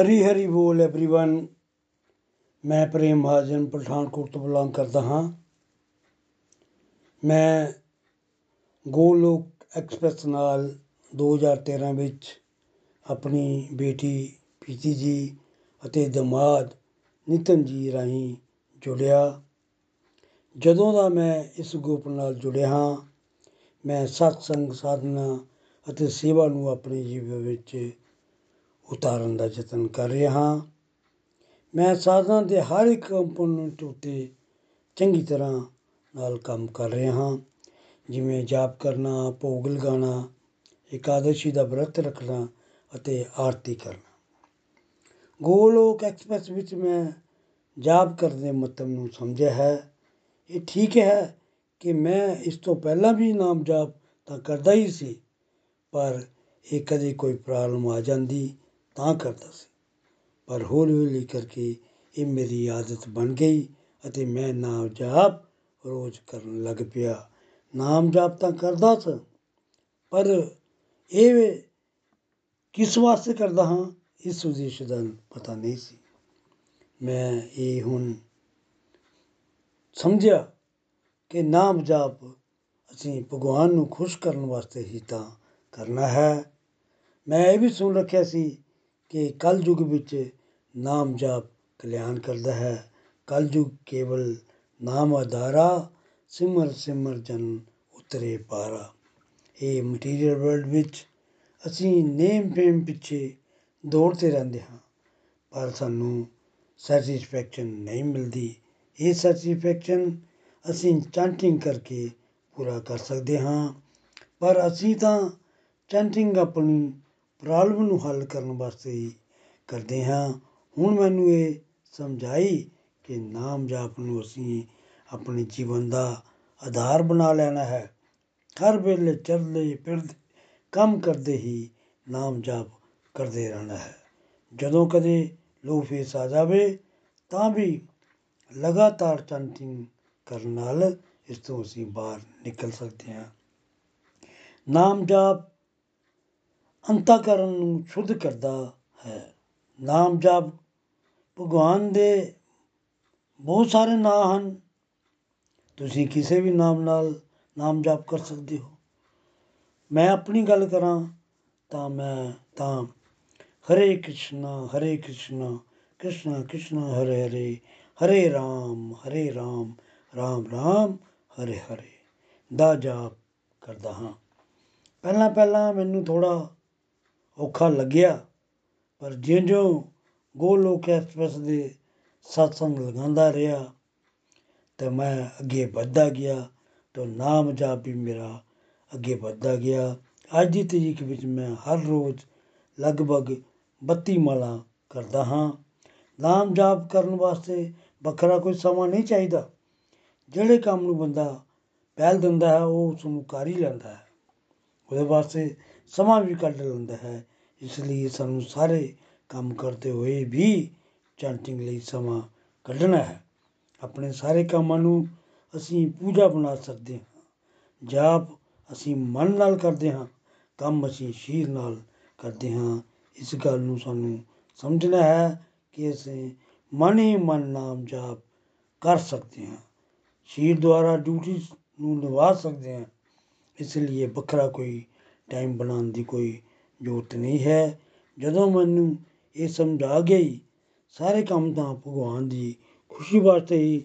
ਹਰੀ ਹਰੀ ਬੋਲ ਐਵਰੀਵਨ ਮੈਂ ਪ੍ਰੇਮ ਮਹਾਜਨ ਪਠਾਨਕੋਟ ਤੋਂ ਬਿਲੋਂਗ ਕਰਦਾ ਹਾਂ। ਮੈਂ ਗੋਲੋਕ ਐਕਸਪ੍ਰੈਸ ਨਾਲ ਦੋ ਹਜ਼ਾਰ ਤੇਰ੍ਹਾਂ ਵਿੱਚ ਆਪਣੀ ਬੇਟੀ ਪ੍ਰੀਤੀ ਜੀ ਅਤੇ ਦਮਾਦ ਨਿਤਨ ਜੀ ਰਾਹੀਂ ਜੁੜਿਆ। ਜਦੋਂ ਦਾ ਮੈਂ ਇਸ ਗਰੁੱਪ ਨਾਲ ਜੁੜਿਆ ਹਾਂ, ਮੈਂ ਸਤਸੰਗ ਸਾਧਨਾ ਅਤੇ ਸੇਵਾ ਨੂੰ ਆਪਣੇ ਜੀਵਨ ਵਿੱਚ ਉਤਾਰਨ ਦਾ ਯਤਨ ਕਰ ਰਿਹਾ ਹਾਂ। ਮੈਂ ਸਾਧਨਾ ਦੇ ਹਰ ਇੱਕ ਕੰਪੋਨੈਂਟ ਉੱਤੇ ਚੰਗੀ ਤਰ੍ਹਾਂ ਨਾਲ ਕੰਮ ਕਰ ਰਿਹਾ ਹਾਂ। ਜਿਵੇਂ ਜਾਪ ਕਰਨਾ, ਭੋਗ ਲਗਾਉਣਾ, ਇਕਾਦਸ਼ੀ ਦਾ ਵਰਤ ਰੱਖਣਾ ਅਤੇ ਆਰਤੀ ਕਰਨਾ। ਗੋਲੋਕ ਐਕਸਪ੍ਰੈਸ ਵਿੱਚ ਮੈਂ ਜਾਪ ਕਰਨ ਦੇ ਮਹੱਤਵ ਨੂੰ ਸਮਝਿਆ ਹੈ। ਇਹ ਠੀਕ ਹੈ ਕਿ ਮੈਂ ਇਸ ਤੋਂ ਪਹਿਲਾਂ ਵੀ ਨਾਮ ਜਾਪ ਤਾਂ ਕਰਦਾ ਹੀ ਸੀ, ਪਰ ਇਹ ਕਦੇ ਕੋਈ ਪ੍ਰੋਬਲਮ ਆ ਜਾਂਦੀ। ਤਾਂ ਕਰਦਾ ਸੀ। ਪਰ ਹੌਲੀ ਹੌਲੀ ਕਰਕੇ ਇਹ ਮੇਰੀ ਆਦਤ ਬਣ ਗਈ ਅਤੇ ਮੈਂ ਨਾਮ ਜਾਪ ਰੋਜ਼ ਕਰਨ ਲੱਗ ਪਿਆ। ਨਾਮ ਜਾਪ ਤਾਂ ਕਰਦਾ ਸਾਂ, ਪਰ ਇਹ ਕਿਸ ਵਾਸਤੇ ਕਰਦਾ ਹਾਂ, ਇਸ ਉਦੇਸ਼ ਦਾ ਪਤਾ ਨਹੀਂ ਸੀ। ਮੈਂ ਇਹ ਹੁਣ ਸਮਝਿਆ ਕਿ ਨਾਮ ਜਾਪ ਅਸੀਂ ਭਗਵਾਨ ਨੂੰ ਖੁਸ਼ ਕਰਨ ਵਾਸਤੇ ਹੀ ਤਾਂ ਕਰਨਾ ਹੈ। ਮੈਂ ਇਹ ਵੀ ਸੁਣ ਰੱਖਿਆ ਸੀ ਕਿ ਕਲ ਯੁੱਗ ਵਿੱਚ ਨਾਮ ਜਾਪ ਕਲਿਆਣ ਕਰਦਾ ਹੈ। ਕਲ ਯੁੱਗ ਕੇਵਲ ਨਾਮ ਆਧਾਰਾ, ਸਿਮਰ ਸਿਮਰ ਜਨ ਉਤਰੇ ਪਾਰਾ। ਇਹ ਮਟੀਰੀਅਲ ਵਰਲਡ ਵਿੱਚ ਅਸੀਂ ਨੇਮ ਫੇਮ ਪਿੱਛੇ ਦੌੜਦੇ ਰਹਿੰਦੇ ਹਾਂ, ਪਰ ਸਾਨੂੰ ਸੈਟੀਸਫੈਕਸ਼ਨ ਨਹੀਂ ਮਿਲਦੀ। ਇਹ ਸੈਟੀਸਫੈਕਸ਼ਨ ਅਸੀਂ ਚੈਂਟਿੰਗ ਕਰਕੇ ਪੂਰਾ ਕਰ ਸਕਦੇ ਹਾਂ, ਪਰ ਅਸੀਂ ਤਾਂ ਚੈਂਟਿੰਗ ਆਪਣੀ ਪ੍ਰੋਬਲਮ ਨੂੰ ਹੱਲ ਕਰਨ ਵਾਸਤੇ ਹੀ ਕਰਦੇ ਹਾਂ। ਹੁਣ ਮੈਨੂੰ ਇਹ ਸਮਝਾਈ ਕਿ ਨਾਮ ਜਾਪ ਨੂੰ ਅਸੀਂ ਆਪਣੇ ਜੀਵਨ ਦਾ ਆਧਾਰ ਬਣਾ ਲੈਣਾ ਹੈ। ਹਰ ਵੇਲੇ ਚੱਲਦੇ ਫਿਰਦੇ, ਕੰਮ ਕਰਦੇ ਹੀ ਨਾਮ ਜਾਪ ਕਰਦੇ ਰਹਿਣਾ ਹੈ। ਜਦੋਂ ਕਦੇ ਲੋ ਫੇਸ ਆ ਜਾਵੇ, ਤਾਂ ਵੀ ਲਗਾਤਾਰ ਚੈਂਟਿੰਗ ਕਰਨ ਨਾਲ ਇਸ ਤੋਂ ਅਸੀਂ ਬਾਹਰ ਨਿਕਲ ਸਕਦੇ ਹਾਂ। ਨਾਮ ਜਾਪ ਅੰਤਕਰਨ ਨੂੰ ਸ਼ੁੱਧ ਕਰਦਾ ਹੈ। ਨਾਮ ਜਾਪ ਭਗਵਾਨ ਦੇ ਬਹੁਤ ਸਾਰੇ ਨਾਂ ਹਨ। ਤੁਸੀਂ ਕਿਸੇ ਵੀ ਨਾਮ ਨਾਲ ਨਾਮ ਜਾਪ ਕਰ ਸਕਦੇ ਹੋ। ਮੈਂ ਆਪਣੀ ਗੱਲ ਕਰਾਂ ਤਾਂ ਮੈਂ ਤਾਂ ਹਰੇ ਕ੍ਰਿਸ਼ਨਾ ਹਰੇ ਕ੍ਰਿਸ਼ਨਾ ਕ੍ਰਿਸ਼ਨਾ ਕ੍ਰਿਸ਼ਨਾ, ਹਰੇ ਹਰੇ ਹਰੇ ਰਾਮ ਹਰੇ ਰਾਮ ਰਾਮ ਰਾਮ, ਹਰੇ ਹਰੇ ਦਾ ਜਾਪ ਕਰਦਾ ਹਾਂ। ਪਹਿਲਾਂ ਪਹਿਲਾਂ ਮੈਨੂੰ ਥੋੜਾ ਔਖਾ ਲੱਗਿਆ। ਪਰ ਜਿਉਂ-ਜਿਉਂ ਗੋਲੋਕ ਐਕਸਪ੍ਰੈਸ ਦੇ ਸਤਸੰਗ ਲਗਾਉਂਦਾ ਰਿਹਾ, ਤੇ ਮੈਂ ਅੱਗੇ ਵੱਧਦਾ ਗਿਆ ਤਾਂ ਨਾਮ ਜਾਪ ਵੀ ਮੇਰਾ ਅੱਗੇ ਵੱਧਦਾ ਗਿਆ। ਅੱਜ ਦੀ ਤਰੀਕ ਵਿੱਚ ਮੈਂ ਹਰ ਰੋਜ਼ ਲਗਭਗ 32 ਮਾਲਾ ਕਰਦਾ ਹਾਂ। ਨਾਮ ਜਾਪ ਕਰਨ ਵਾਸਤੇ ਵੱਖਰਾ ਕੋਈ ਸਮਾਂ ਨਹੀਂ ਚਾਹੀਦਾ। ਜਿਹੜੇ ਕੰਮ ਨੂੰ ਬੰਦਾ ਪਹਿਲ ਦਿੰਦਾ ਹੈ, ਉਹ ਉਸ ਨੂੰ ਕਰ ਹੀ ਲੈਂਦਾ ਹੈ। ਉਹਦੇ ਵਾਸਤੇ ਸਮਾਂ ਵੀ ਕੱਢ ਲੈਂਦਾ ਹੈ। ਇਸ ਲਈ ਸਾਨੂੰ ਸਾਰੇ ਕੰਮ ਕਰਦੇ ਹੋਏ ਵੀ ਚੈਂਟਿੰਗ ਲਈ ਸਮਾਂ ਕੱਢਣਾ ਹੈ। ਆਪਣੇ ਸਾਰੇ ਕੰਮਾਂ ਨੂੰ ਅਸੀਂ ਪੂਜਾ ਬਣਾ ਸਕਦੇ ਹਾਂ। ਜਾਪ ਅਸੀਂ ਮਨ ਨਾਲ ਕਰਦੇ ਹਾਂ। ਕੰਮ ਅਸੀਂ ਸ਼ੀਰ ਨਾਲ ਕਰਦੇ ਹਾਂ। ਇਸ ਗੱਲ ਨੂੰ ਸਾਨੂੰ ਸਮਝਣਾ ਹੈ ਕਿ ਅਸੀਂ ਮਨ ਹੀ ਮਨ ਨਾਮ ਜਾਪ ਕਰ ਸਕਦੇ ਹਾਂ। ਸ਼ੀਰ ਦੁਆਰਾ ਡਿਊਟੀ ਨੂੰ ਨਿਭਾ ਸਕਦੇ ਹਾਂ। ਇਸ ਲਈ ਵੱਖਰਾ ਕੋਈ ਟਾਈਮ ਬਣਾਉਣ ਦੀ ਕੋਈ ਜ਼ਰੂਰਤ ਨਹੀਂ ਹੈ। ਜਦੋਂ ਮੈਨੂੰ ਇਹ ਸਮਝ ਆ ਗਈ, ਸਾਰੇ ਕੰਮ ਤਾਂ ਭਗਵਾਨ ਦੀ ਖੁਸ਼ੀ ਵਾਸਤੇ ਹੀ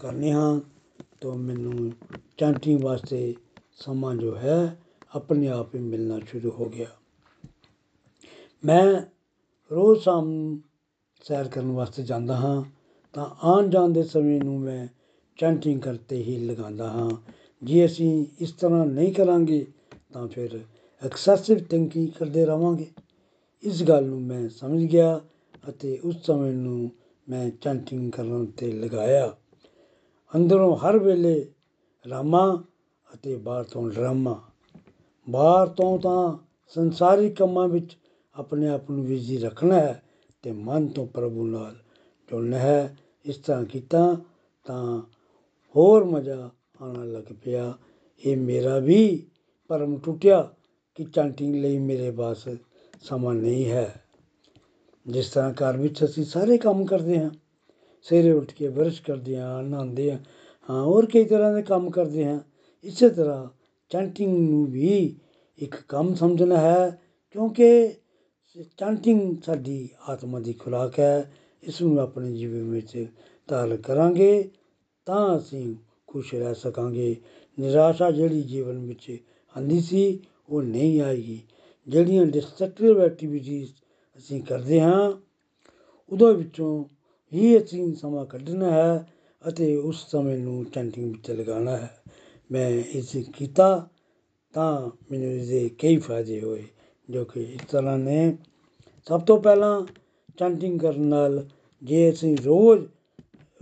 ਕਰਨੇ ਹਾਂ, ਤਾਂ ਮੈਨੂੰ ਚੈਂਟਿੰਗ ਵਾਸਤੇ ਸਮਾਂ ਜੋ ਹੈ, ਆਪਣੇ ਆਪ ਹੀ ਮਿਲਣਾ ਸ਼ੁਰੂ ਹੋ ਗਿਆ। ਮੈਂ ਰੋਜ਼ ਸ਼ਾਮ ਨੂੰ ਸੈਰ ਕਰਨ ਵਾਸਤੇ ਜਾਂਦਾ ਹਾਂ, ਤਾਂ ਆਉਣ ਜਾਣ ਦੇ ਸਮੇਂ ਨੂੰ ਮੈਂ ਚੈਂਟਿੰਗ ਕਰਤੇ ਹੀ ਲਗਾਉਂਦਾ ਹਾਂ। ਜੇ ਅਸੀਂ ਇਸ ਤਰ੍ਹਾਂ ਨਹੀਂ ਕਰਾਂਗੇ, ਤਾਂ ਫਿਰ ਐਕਸੈਸਿਵ ਥਿੰਕਿੰਗ ਕਰਦੇ ਰਹਾਂਗੇ ਇਸ ਗੱਲ ਨੂੰ ਮੈਂ ਸਮਝ ਗਿਆ ਅਤੇ ਉਸ ਸਮੇਂ ਨੂੰ ਮੈਂ ਚੈਂਟਿੰਗ ਕਰਨ ਉੱਤੇ ਲਗਾਇਆ। ਅੰਦਰੋਂ ਹਰ ਵੇਲੇ ਰਾਮਾ ਅਤੇ ਬਾਹਰ ਤੋਂ ਡਰਾਮਾ। ਬਾਹਰ ਤੋਂ ਤਾਂ ਸੰਸਾਰਿਕ ਕੰਮਾਂ ਵਿੱਚ ਆਪਣੇ ਆਪ ਨੂੰ ਬਿਜ਼ੀ ਰੱਖਣਾ ਹੈ ਅਤੇ ਮਨ ਤੋਂ ਪ੍ਰਭੂ ਨਾਲ ਜੁੜਨਾ ਹੈ। ਇਸ ਤਰ੍ਹਾਂ ਕੀਤਾ ਤਾਂ ਹੋਰ ਮਜ਼ਾ ਆਉਣ ਲੱਗ ਪਿਆ। ਇਹ ਮੇਰਾ ਵੀ ਭਰਮ ਟੁੱਟਿਆ। ਕਿ ਚੈਂਟਿੰਗ ਲਈ ਮੇਰੇ ਪਾਸ ਸਮਾਂ ਨਹੀਂ ਹੈ। ਜਿਸ ਤਰ੍ਹਾਂ ਘਰ ਵਿੱਚ ਅਸੀਂ ਸਾਰੇ ਕੰਮ ਕਰਦੇ ਹਾਂ, ਸਵੇਰੇ ਉੱਠ ਕੇ ਬਰਸ਼ ਕਰਦੇ ਹਾਂ, ਨਹਾਉਂਦੇ ਹਾਂ ਹਾਂ, ਹੋਰ ਕਈ ਤਰ੍ਹਾਂ ਦੇ ਕੰਮ ਕਰਦੇ ਹਾਂ, ਇਸੇ ਤਰ੍ਹਾਂ ਚੈਂਟਿੰਗ ਨੂੰ ਵੀ ਇੱਕ ਕੰਮ ਸਮਝਣਾ ਹੈ, ਕਿਉਂਕਿ ਚੈਂਟਿੰਗ ਸਾਡੀ ਆਤਮਾ ਦੀ ਖੁਰਾਕ ਹੈ, ਇਸ ਨੂੰ ਆਪਣੇ ਜੀਵਨ ਵਿੱਚ ਧਾਰਨ ਕਰਾਂਗੇ ਤਾਂ ਅਸੀਂ ਖੁਸ਼ ਰਹਿ ਸਕਾਂਗੇ। ਨਿਰਾਸ਼ਾ ਜਿਹੜੀ ਜੀਵਨ ਵਿੱਚ ਆਉਂਦੀ ਸੀ, ਉਹ ਨਹੀਂ ਆਏਗੀ। ਜਿਹੜੀਆਂ ਡਿਸਟਰਕਟਿਵ ਐਕਟੀਵਿਟੀਜ਼ ਅਸੀਂ ਕਰਦੇ ਹਾਂ, ਉਹਦੇ ਵਿੱਚੋਂ ਹੀ ਅਸੀਂ ਸਮਾਂ ਕੱਢਣਾ ਹੈ ਅਤੇ ਉਸ ਸਮੇਂ ਨੂੰ ਚੈਂਟਿੰਗ ਵਿੱਚ ਲਗਾਉਣਾ ਹੈ। ਮੈਂ ਇਸ ਕੀਤਾ ਤਾਂ ਮੈਨੂੰ ਇਸਦੇ ਕਈ ਫਾਇਦੇ ਹੋਏ, ਜੋ ਕਿ ਇਸ ਤਰ੍ਹਾਂ ਨੇ। ਸਭ ਤੋਂ ਪਹਿਲਾਂ ਚੈਂਟਿੰਗ ਕਰਨ ਨਾਲ ਜੇ ਅਸੀਂ ਰੋਜ਼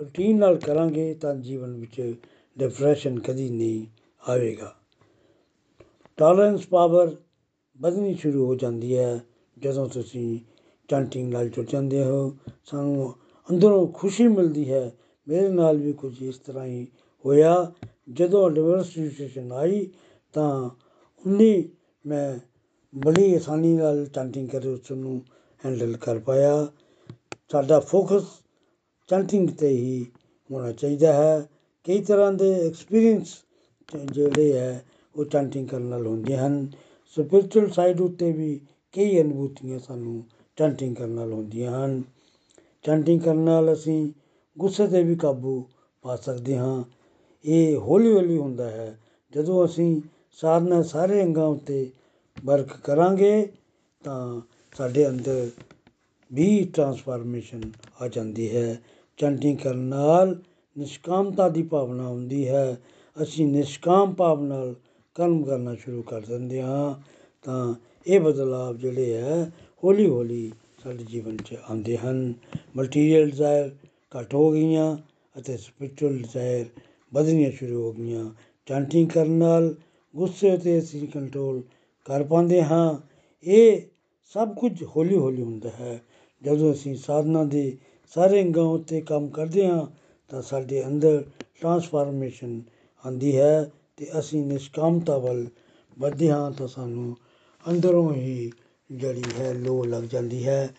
ਰੂਟੀਨ ਨਾਲ ਕਰਾਂਗੇ ਤਾਂ ਜੀਵਨ ਵਿੱਚ ਡਿਪਰੈਸ਼ਨ ਕਦੀ ਨਹੀਂ ਆਵੇਗਾ। ਟੋਲਰੈਂਸ ਪਾਵਰ ਵਧਣੀ ਸ਼ੁਰੂ ਹੋ ਜਾਂਦੀ ਹੈ। ਜਦੋਂ ਤੁਸੀਂ ਚੈਂਟਿੰਗ ਨਾਲ ਜੁੜ ਜਾਂਦੇ ਹੋ, ਸਾਨੂੰ ਅੰਦਰੋਂ ਖੁਸ਼ੀ ਮਿਲਦੀ ਹੈ। ਮੇਰੇ ਨਾਲ ਵੀ ਕੁਝ ਇਸ ਤਰ੍ਹਾਂ ਹੀ ਹੋਇਆ। ਜਦੋਂ ਡਿਵੋਰਸ ਸਿਚੁਏਸ਼ਨ ਆਈ, ਤਾਂ ਉਨੀ ਮੈਂ ਬੜੀ ਆਸਾਨੀ ਨਾਲ ਚੈਂਟਿੰਗ ਕਰ, ਉਸ ਨੂੰ ਹੈਂਡਲ ਕਰ ਪਾਇਆ। ਸਾਡਾ ਫੋਕਸ ਚੈਂਟਿੰਗ 'ਤੇ ਹੀ ਹੋਣਾ ਚਾਹੀਦਾ ਹੈ। ਕਈ ਤਰ੍ਹਾਂ ਦੇ ਐਕਸਪੀਰੀਅੰਸ ਜਿਹੜੇ ਹੈ ਉਹ ਚੈਂਟਿੰਗ ਕਰਨ ਨਾਲ ਹੁੰਦੇ ਹਨ। ਸਪਿਰਚੁਅਲ ਸਾਈਡ ਉੱਤੇ ਵੀ ਕਈ ਅਨੁਭੂਤੀਆਂ ਸਾਨੂੰ ਚੈਂਟਿੰਗ ਕਰਨ ਨਾਲ ਹੁੰਦੀਆਂ ਹਨ। ਚੈਂਟਿੰਗ ਕਰਨ ਨਾਲ ਅਸੀਂ ਗੁੱਸੇ 'ਤੇ ਵੀ ਕਾਬੂ ਪਾ ਸਕਦੇ ਹਾਂ। ਇਹ ਹੌਲੀ ਹੌਲੀ ਹੁੰਦਾ ਹੈ। ਜਦੋਂ ਅਸੀਂ ਸਾਧਨਾ ਸਾਰੇ ਅੰਗਾਂ ਉੱਤੇ ਵਰਕ ਕਰਾਂਗੇ, ਤਾਂ ਸਾਡੇ ਅੰਦਰ ਵੀ ਟਰਾਂਸਫਾਰਮੇਸ਼ਨ ਆ ਜਾਂਦੀ ਹੈ। ਚੈਂਟਿੰਗ ਕਰਨ ਨਾਲ ਨਿਸ਼ਕਾਮਤਾ ਦੀ ਭਾਵਨਾ ਹੁੰਦੀ ਹੈ। ਅਸੀਂ ਨਿਸ਼ਕਾਮ ਭਾਵ ਨਾਲ ਕਰਮ ਕਰਨਾ ਸ਼ੁਰੂ ਕਰ ਦਿੰਦੇ ਹਾਂ ਤਾਂ ਇਹ ਬਦਲਾਵ ਜਿਹੜੇ ਹੈ ਹੌਲੀ ਹੌਲੀ ਸਾਡੇ ਜੀਵਨ 'ਚ ਆਉਂਦੇ ਹਨ। ਮਟੀਰੀਅਲ ਡਿਜ਼ਾਇਰ ਘੱਟ ਹੋ ਗਈਆਂ ਅਤੇ ਸਪਿਰਚੁਅਲ ਡਿਜ਼ਾਇਰ ਵਧਣੀਆਂ ਸ਼ੁਰੂ ਹੋ ਗਈਆਂ। ਚੈਂਟਿੰਗ ਕਰਨ ਨਾਲ ਗੁੱਸੇ 'ਤੇ ਅਸੀਂ ਕੰਟਰੋਲ ਕਰ ਪਾਉਂਦੇ ਹਾਂ। ਇਹ ਸਭ ਕੁਝ ਹੌਲੀ ਹੌਲੀ ਹੁੰਦਾ ਹੈ। ਜਦੋਂ ਅਸੀਂ ਸਾਧਨਾ ਦੇ ਸਾਰੇ ਅੰਗਾਂ ਉੱਤੇ ਕੰਮ ਕਰਦੇ ਹਾਂ, ਤਾਂ ਸਾਡੇ ਅੰਦਰ ਟਰਾਂਸਫਾਰਮੇਸ਼ਨ ਆਉਂਦੀ ਹੈ। ਅਤੇ ਅਸੀਂ ਨਿਸ਼ਕਾਮਤਾ ਵੱਲ ਵੱਧਦੇ ਹਾਂ ਤਾਂ ਸਾਨੂੰ ਅੰਦਰੋਂ ਹੀ ਜਿਹੜੀ ਹੈ ਲੋ ਲੱਗ ਜਾਂਦੀ ਹੈ।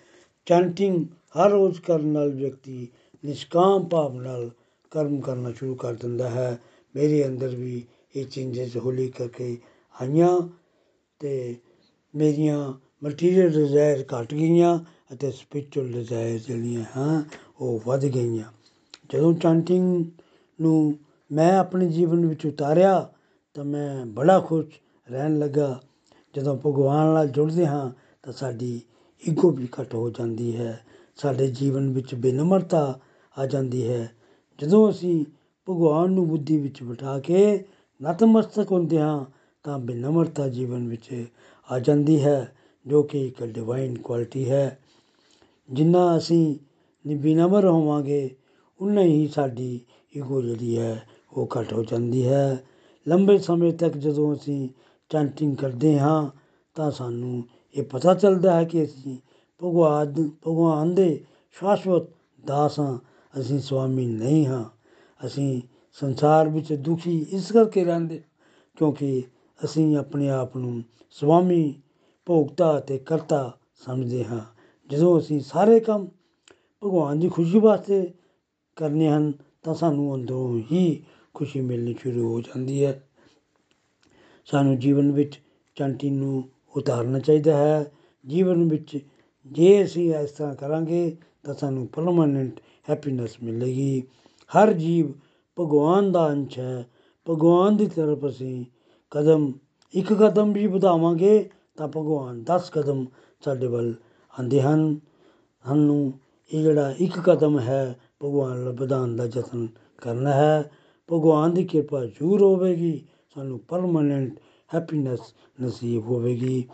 ਚੈਂਟਿੰਗ ਹਰ ਰੋਜ਼ ਕਰਨ ਨਾਲ ਵਿਅਕਤੀ ਨਿਸ਼ਕਾਮ ਭਾਵ ਨਾਲ ਕਰਮ ਕਰਨਾ ਸ਼ੁਰੂ ਕਰ ਦਿੰਦਾ ਹੈ। ਮੇਰੇ ਅੰਦਰ ਵੀ ਇਹ ਚੇਂਜਸ ਹੌਲੀ ਕਰਕੇ ਆਈਆਂ ਅਤੇ ਮੇਰੀਆਂ ਮਟੀਰੀਅਲ ਡਿਜ਼ਾਇਰ ਘੱਟ ਗਈਆਂ ਅਤੇ ਸਪਿਰਚੁਅਲ ਡਿਜ਼ਾਇਰ ਜਿਹੜੀਆਂ, ਹਾਂ, ਉਹ ਵੱਧ ਗਈਆਂ। ਜਦੋਂ ਚੈਂਟਿੰਗ ਨੂੰ ਮੈਂ ਆਪਣੇ ਜੀਵਨ ਵਿੱਚ ਉਤਾਰਿਆ ਤਾਂ ਮੈਂ ਬੜਾ ਖੁਸ਼ ਰਹਿਣ ਲੱਗਾ। ਜਦੋਂ ਭਗਵਾਨ ਨਾਲ ਜੁੜਦੇ ਹਾਂ ਤਾਂ ਸਾਡੀ ਈਗੋ ਵੀ ਘੱਟ ਹੋ ਜਾਂਦੀ ਹੈ। ਸਾਡੇ ਜੀਵਨ ਵਿੱਚ ਬੇਨਮਰਤਾ ਆ ਜਾਂਦੀ ਹੈ। ਜਦੋਂ ਅਸੀਂ ਭਗਵਾਨ ਨੂੰ ਬੁੱਧੀ ਵਿੱਚ ਬਿਠਾ ਕੇ ਨਤਮਸਤਕ ਹੁੰਦੇ ਹਾਂ ਤਾਂ ਬੇਨਮਰਤਾ ਜੀਵਨ ਵਿੱਚ ਆ ਜਾਂਦੀ ਹੈ, ਜੋ ਕਿ ਇੱਕ ਡਿਵਾਈਨ ਕੁਆਲਿਟੀ ਹੈ। ਜਿੰਨਾ ਅਸੀਂ ਬੇਨਮਰ ਹੋਵਾਂਗੇ, ਉਨਾ ਹੀ ਸਾਡੀ ਈਗੋ ਜਿਹੜੀ ਹੈ ਉਹ ਘੱਟ ਹੋ ਜਾਂਦੀ ਹੈ। ਲੰਬੇ ਸਮੇਂ ਤੱਕ ਜਦੋਂ ਅਸੀਂ ਚੈਂਟਿੰਗ ਕਰਦੇ ਹਾਂ, ਤਾਂ ਸਾਨੂੰ ਇਹ ਪਤਾ ਚੱਲਦਾ ਹੈ ਕਿ ਅਸੀਂ ਭਗਵਾਨ ਭਗਵਾਨ ਦੇ ਸ਼ਾਸ਼ਵਤ ਦਾਸ ਹਾਂ। ਅਸੀਂ ਸੁਆਮੀ ਨਹੀਂ ਹਾਂ। ਅਸੀਂ ਸੰਸਾਰ ਵਿੱਚ ਦੁਖੀ ਇਸ ਕਰਕੇ ਰਹਿੰਦੇ ਕਿਉਂਕਿ ਅਸੀਂ ਆਪਣੇ ਆਪ ਨੂੰ ਸੁਆਮੀ ਭੋਗਤਾ ਅਤੇ ਕਰਤਾ ਸਮਝਦੇ ਹਾਂ। ਜਦੋਂ ਅਸੀਂ ਸਾਰੇ ਕੰਮ ਭਗਵਾਨ ਦੀ ਖੁਸ਼ੀ ਵਾਸਤੇ ਕਰਨੇ ਹਨ, ਤਾਂ ਸਾਨੂੰ ਅੰਦਰੋਂ ਹੀ ਖੁਸ਼ੀ ਮਿਲਣੀ ਸ਼ੁਰੂ ਹੋ ਜਾਂਦੀ ਹੈ। ਸਾਨੂੰ ਜੀਵਨ ਵਿੱਚ ਚੈਂਟਿੰਗ ਨੂੰ ਉਤਾਰਨਾ ਚਾਹੀਦਾ ਹੈ। ਜੀਵਨ ਵਿੱਚ ਜੇ ਅਸੀਂ ਇਸ ਤਰ੍ਹਾਂ ਕਰਾਂਗੇ ਤਾਂ ਸਾਨੂੰ ਪਰਮਾਨੈਂਟ ਹੈਪੀਨੈਸ ਮਿਲੇਗੀ। ਹਰ ਜੀਵ ਭਗਵਾਨ ਦਾ ਅੰਸ਼ ਹੈ। ਭਗਵਾਨ ਦੀ ਤਰਫ ਅਸੀਂ ਕਦਮ, ਇੱਕ ਕਦਮ ਵੀ ਵਧਾਵਾਂਗੇ ਤਾਂ ਭਗਵਾਨ 10 ਕਦਮ ਸਾਡੇ ਵੱਲ ਆਉਂਦੇ ਹਨ। ਸਾਨੂੰ ਇਹ ਜਿਹੜਾ ਇੱਕ ਕਦਮ ਹੈ, ਭਗਵਾਨ ਵੱਲ ਵਧਾਉਣ ਦਾ ਯਤਨ ਕਰਨਾ ਹੈ। ਭਗਵਾਨ ਦੀ ਕਿਰਪਾ ਜ਼ਰੂਰ ਹੋਵੇਗੀ, ਸਾਨੂੰ ਪਰਮਾਨੈਂਟ ਹੈਪੀਨੈਸ ਨਸੀਬ ਹੋਵੇਗੀ।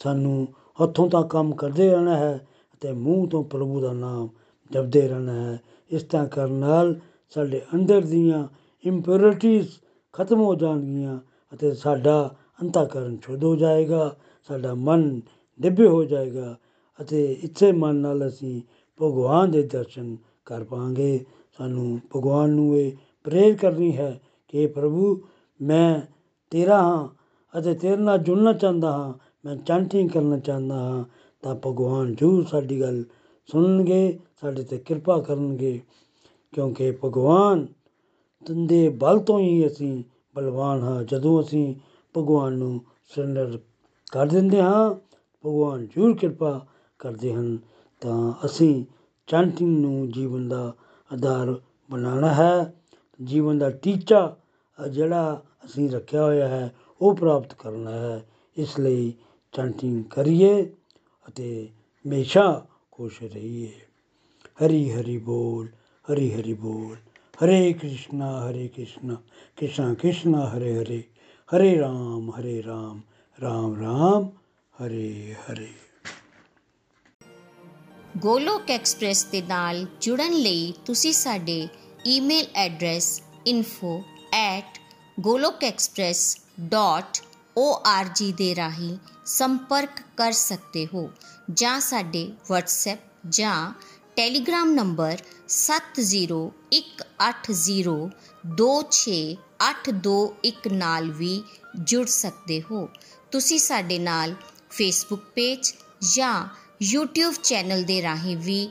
ਸਾਨੂੰ ਹੱਥੋਂ ਤਾਂ ਕੰਮ ਕਰਦੇ ਰਹਿਣਾ ਹੈ ਅਤੇ ਮੂੰਹ ਤੋਂ ਪ੍ਰਭੂ ਦਾ ਨਾਮ ਜਪਦੇ ਰਹਿਣਾ ਹੈ। ਇਸ ਤਰ੍ਹਾਂ ਕਰਨ ਨਾਲ ਸਾਡੇ ਅੰਦਰ ਦੀਆਂ ਇੰਪਿਉਰਿਟੀਜ਼ ਖਤਮ ਹੋ ਜਾਣਗੀਆਂ ਅਤੇ ਸਾਡਾ ਅੰਤःਕਰਨ ਸ਼ੁੱਧ ਹੋ ਜਾਏਗਾ, ਸਾਡਾ ਮਨ ਦਿव्य ਹੋ ਜਾਏਗਾ ਅਤੇ ਇੱਥੇ ਮਨ ਨਾਲ ਅਸੀਂ ਭਗਵਾਨ ਦੇ ਦਰਸ਼ਨ ਕਰ ਪਾਵਾਂਗੇ। ਸਾਨੂੰ ਭਗਵਾਨ ਨੂੰ ਇਹ ਪ੍ਰੇਰ ਕਰਨੀ ਹੈ ਕਿ ਪ੍ਰਭੂ, ਮੈਂ ਤੇਰਾ ਹਾਂ ਅਤੇ ਤੇਰੇ ਨਾਲ ਜੁੜਨਾ ਚਾਹੁੰਦਾ ਹਾਂ, ਮੈਂ ਚੈਂਟਿੰਗ ਕਰਨਾ ਚਾਹੁੰਦਾ ਹਾਂ, ਤਾਂ ਭਗਵਾਨ ਜ਼ਰੂਰ ਸਾਡੀ ਗੱਲ ਸੁਣਨਗੇ, ਸਾਡੇ 'ਤੇ ਕਿਰਪਾ ਕਰਨਗੇ, ਕਿਉਂਕਿ ਭਗਵਾਨ ਦੇ ਬਲ ਤੋਂ ਹੀ ਅਸੀਂ ਬਲਵਾਨ ਹਾਂ, ਜਦੋਂ ਅਸੀਂ ਭਗਵਾਨ ਨੂੰ ਸਰੈਂਡਰ ਕਰ ਦਿੰਦੇ ਹਾਂ, ਭਗਵਾਨ ਜ਼ਰੂਰ ਕਿਰਪਾ ਕਰਦੇ ਹਨ, ਤਾਂ ਅਸੀਂ ਚੈਂਟਿੰਗ ਨੂੰ ਜੀਵਨ ਦਾ ਆਧਾਰ ਬਣਾਉਣਾ ਹੈ। ਜੀਵਨ ਦਾ ਟੀਚਾ ਜਿਹੜਾ ਅਸੀਂ ਰੱਖਿਆ ਹੋਇਆ ਹੈ, ਉਹ ਪ੍ਰਾਪਤ ਕਰਨਾ ਹੈ। ਇਸ ਲਈ ਚੈਂਟਿੰਗ ਕਰੀਏ ਅਤੇ ਹਮੇਸ਼ਾ ਖੁਸ਼ ਰਹੀਏ। ਹਰੀ ਹਰੀ ਬੋਲ, ਹਰੀ ਹਰੀ ਬੋਲ। ਹਰੇ ਕ੍ਰਿਸ਼ਨਾ ਹਰੇ ਕ੍ਰਿਸ਼ਨਾ ਕ੍ਰਿਸ਼ਨਾ ਕ੍ਰਿਸ਼ਨਾ, ਹਰੇ ਹਰੇ। ਹਰੇ ਰਾਮ ਹਰੇ ਰਾਮ। ਰਾਮ ਰਾਮ, ਹਰੇ ਹਰੇ। ਗੋਲੋਕ ਐਕਸਪ੍ਰੈਸ ਦੇ ਨਾਲ ਜੁੜਨ ਲਈ ਤੁਸੀਂ ਸਾਡੇ ਈਮੇਲ ਐਡਰੈਸ info@golokexpress.org ਦੇ ਰਾਹੀਂ ਸੰਪਰਕ ਕਰ ਸਕਦੇ ਹੋ ਜਾਂ ਸਾਡੇ WhatsApp ਜਾਂ ਟੈਲੀਗ੍ਰਾਮ ਨੰਬਰ 7018026821 ਨਾਲ ਵੀ ਜੁੜ ਸਕਦੇ ਹੋ। ਤੁਸੀਂ ਸਾਡੇ ਨਾਲ ਫੇਸਬੁੱਕ ਪੇਜ ਜਾਂ YouTube ਚੈਨਲ ਦੇ ਰਾਹੀਂ ਵੀ